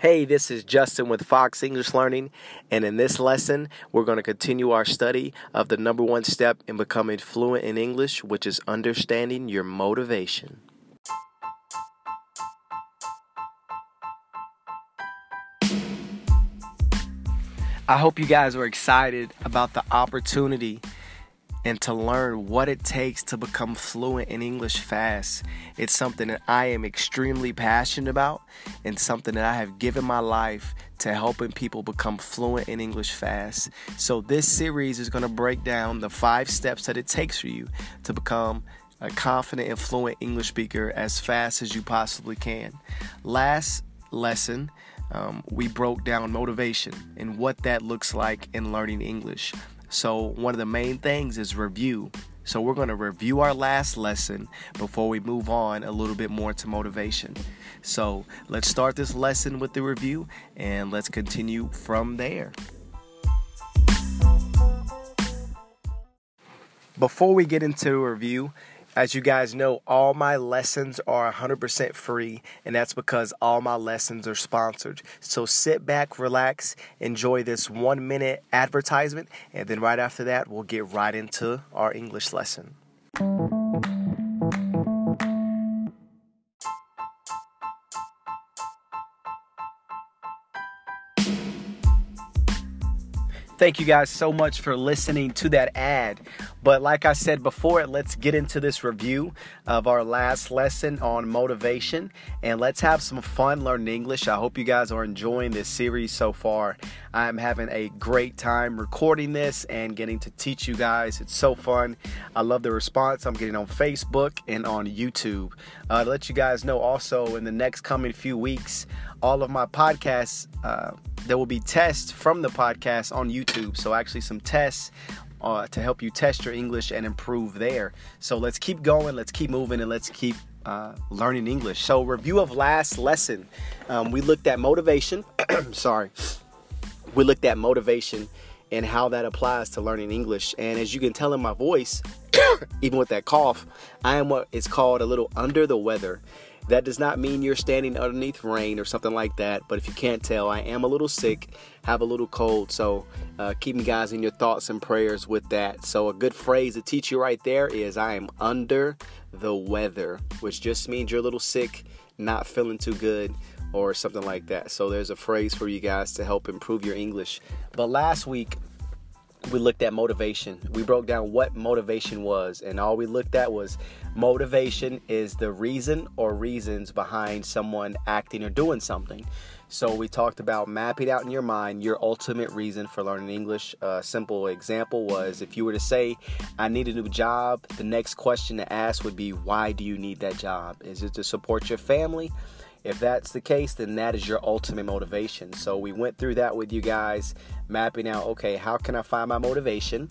Hey, this is Justin with Fox English Learning, and in this lesson, we're going to continue our study of the number one step in becoming fluent in English, which is understanding your motivation. I hope you guys are excited about the opportunity and to learn what it takes to become fluent in English fast. It's something that I am extremely passionate about and something that I have given my life to helping people become fluent in English fast. So, this series is going to break down the five steps that it takes for you to become a confident and fluent English speaker as fast as you possibly can. Last lesson, um, we broke down motivation and what that looks like in learning English. So, one of the main things is review. So, we're going to review our last lesson before we move on a little bit more to motivation. So, let's start this lesson with the review and let's continue from there. Before we get into review, as you guys know, all my lessons are 100% free, and that's because all my lessons are sponsored. So sit back, relax, enjoy this one minute advertisement, and then right after that, we'll get right into our English lesson. Thank you guys so much for listening to that ad. But like I said before, let's get into this review of our last lesson on motivation and let's have some fun learning English. I hope you guys are enjoying this series so far. I'm having a great time recording this and getting to teach you guys. It's so fun. I love the response I'm getting on Facebook and on YouTube. Uh, to let you guys know also in the next coming few weeks, all of my podcasts. Uh, there will be tests from the podcast on YouTube. So, actually, some tests uh, to help you test your English and improve there. So, let's keep going, let's keep moving, and let's keep uh, learning English. So, review of last lesson. Um, we looked at motivation. Sorry. We looked at motivation and how that applies to learning English. And as you can tell in my voice, even with that cough, I am what is called a little under the weather. That does not mean you're standing underneath rain or something like that. But if you can't tell, I am a little sick, have a little cold. So uh, keep me guys in your thoughts and prayers with that. So a good phrase to teach you right there is I am under the weather, which just means you're a little sick, not feeling too good or something like that. So there's a phrase for you guys to help improve your English. But last week we looked at motivation. We broke down what motivation was, and all we looked at was motivation is the reason or reasons behind someone acting or doing something. So, we talked about mapping out in your mind your ultimate reason for learning English. A simple example was if you were to say, I need a new job, the next question to ask would be, Why do you need that job? Is it to support your family? If that's the case, then that is your ultimate motivation. So we went through that with you guys, mapping out okay, how can I find my motivation?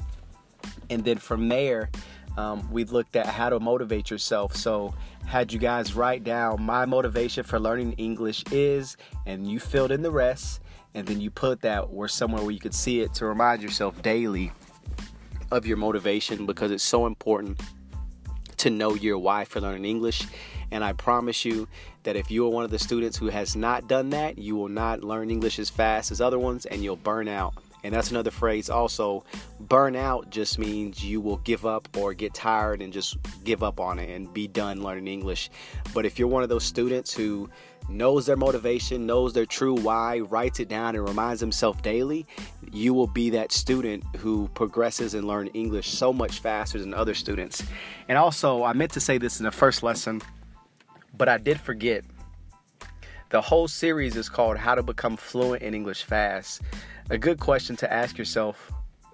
And then from there, um, we looked at how to motivate yourself. So, had you guys write down my motivation for learning English is, and you filled in the rest, and then you put that where somewhere where you could see it to remind yourself daily of your motivation because it's so important to know your why for learning English. And I promise you that if you are one of the students who has not done that, you will not learn English as fast as other ones and you'll burn out. And that's another phrase also. Burn out just means you will give up or get tired and just give up on it and be done learning English. But if you're one of those students who knows their motivation, knows their true why, writes it down, and reminds himself daily, you will be that student who progresses and learn English so much faster than other students. And also, I meant to say this in the first lesson but I did forget. The whole series is called How to Become Fluent in English Fast. A good question to ask yourself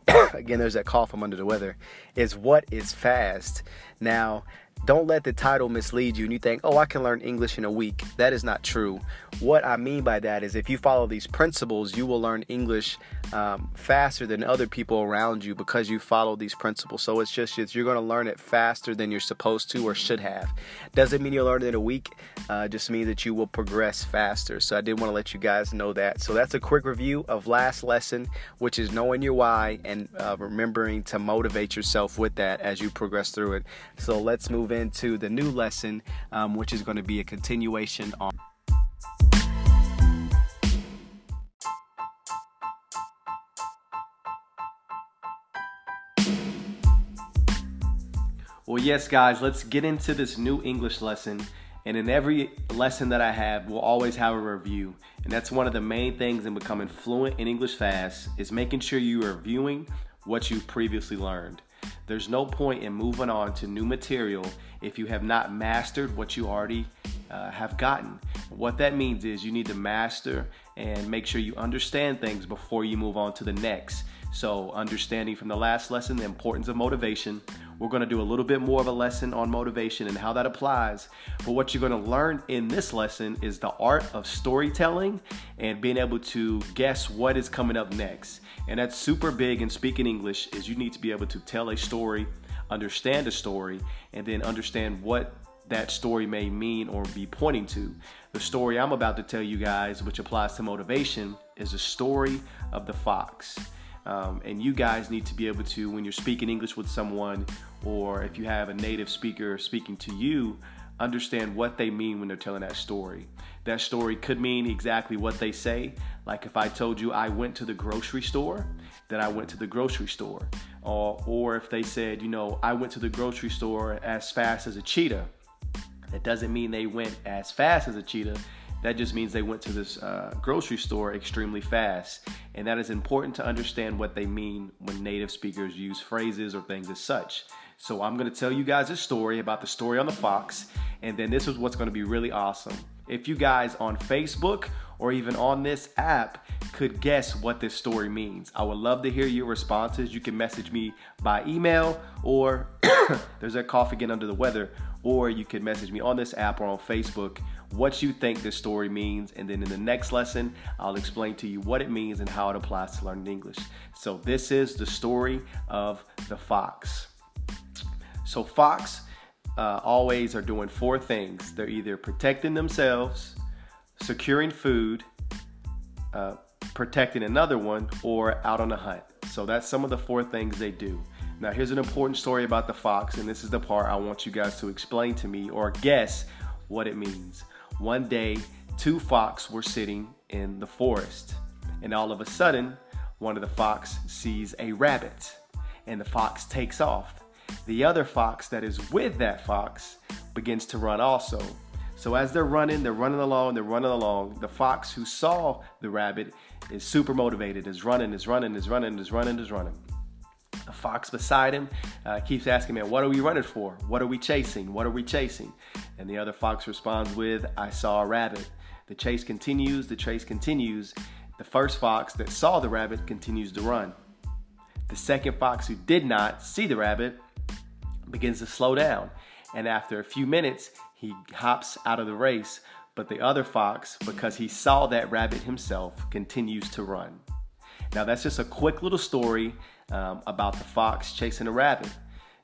again, there's that cough, I'm under the weather, is what is fast? Now, don't let the title mislead you and you think, oh, I can learn English in a week. That is not true. What I mean by that is if you follow these principles, you will learn English um, faster than other people around you because you follow these principles. So it's just it's, you're going to learn it faster than you're supposed to or should have. Doesn't mean you'll learn it in a week. Uh, just means that you will progress faster. So I did want to let you guys know that. So that's a quick review of last lesson, which is knowing your why and uh, remembering to motivate yourself with that as you progress through it. So let's move move into the new lesson, um, which is going to be a continuation on. Well, yes, guys, let's get into this new English lesson. And in every lesson that I have, we'll always have a review. And that's one of the main things in becoming fluent in English fast is making sure you are reviewing what you previously learned. There's no point in moving on to new material if you have not mastered what you already uh, have gotten. What that means is you need to master and make sure you understand things before you move on to the next. So, understanding from the last lesson the importance of motivation. We're going to do a little bit more of a lesson on motivation and how that applies. But what you're going to learn in this lesson is the art of storytelling and being able to guess what is coming up next. And that's super big in speaking English is you need to be able to tell a story, understand a story, and then understand what that story may mean or be pointing to. The story I'm about to tell you guys, which applies to motivation, is the story of the fox. Um, and you guys need to be able to, when you're speaking English with someone, or if you have a native speaker speaking to you, understand what they mean when they're telling that story. That story could mean exactly what they say. Like if I told you I went to the grocery store, then I went to the grocery store. Or, or if they said, you know, I went to the grocery store as fast as a cheetah, that doesn't mean they went as fast as a cheetah. That just means they went to this uh, grocery store extremely fast. And that is important to understand what they mean when native speakers use phrases or things as such. So I'm going to tell you guys a story about the story on the fox. And then this is what's going to be really awesome. If you guys on Facebook or even on this app could guess what this story means. I would love to hear your responses. You can message me by email or there's a cough again under the weather, or you can message me on this app or on Facebook what you think this story means. And then in the next lesson, I'll explain to you what it means and how it applies to learning English. So, this is the story of the fox. So, fox uh, always are doing four things they're either protecting themselves, securing food, uh, protecting another one, or out on a hunt. So, that's some of the four things they do. Now, here's an important story about the fox, and this is the part I want you guys to explain to me or guess what it means. One day, two fox were sitting in the forest, and all of a sudden, one of the fox sees a rabbit, and the fox takes off. The other fox that is with that fox begins to run also. So as they're running, they're running along, they're running along. The fox who saw the rabbit is super motivated, is running, is running, is running, is running, is running. A fox beside him uh, keeps asking, Man, what are we running for? What are we chasing? What are we chasing? And the other fox responds with, I saw a rabbit. The chase continues, the chase continues. The first fox that saw the rabbit continues to run. The second fox who did not see the rabbit begins to slow down. And after a few minutes, he hops out of the race. But the other fox, because he saw that rabbit himself, continues to run. Now, that's just a quick little story um, about the fox chasing a rabbit.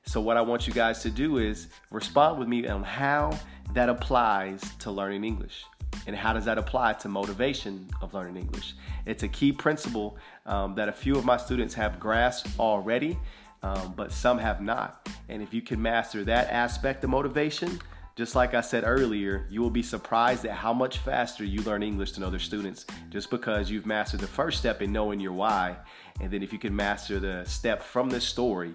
So, what I want you guys to do is respond with me on how that applies to learning English and how does that apply to motivation of learning English. It's a key principle um, that a few of my students have grasped already, um, but some have not. And if you can master that aspect of motivation, just like I said earlier, you will be surprised at how much faster you learn English than other students just because you've mastered the first step in knowing your why. And then if you can master the step from this story,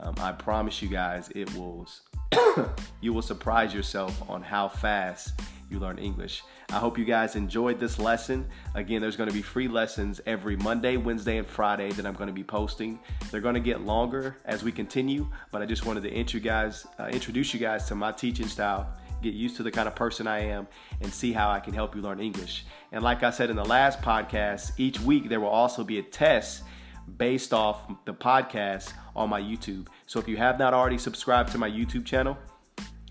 um, I promise you guys it will you will surprise yourself on how fast you learn English. I hope you guys enjoyed this lesson. Again, there's going to be free lessons every Monday, Wednesday, and Friday that I'm going to be posting. They're going to get longer as we continue, but I just wanted to int- you guys, uh, introduce you guys to my teaching style, get used to the kind of person I am, and see how I can help you learn English. And like I said in the last podcast, each week there will also be a test based off the podcast on my YouTube. So if you have not already subscribed to my YouTube channel,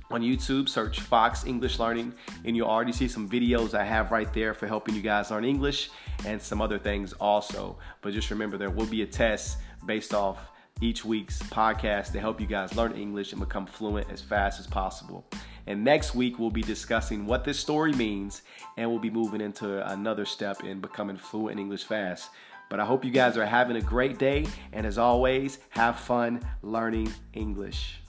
on YouTube, search Fox English Learning, and you'll already see some videos I have right there for helping you guys learn English and some other things also. But just remember, there will be a test based off each week's podcast to help you guys learn English and become fluent as fast as possible. And next week, we'll be discussing what this story means, and we'll be moving into another step in becoming fluent in English fast. But I hope you guys are having a great day, and as always, have fun learning English.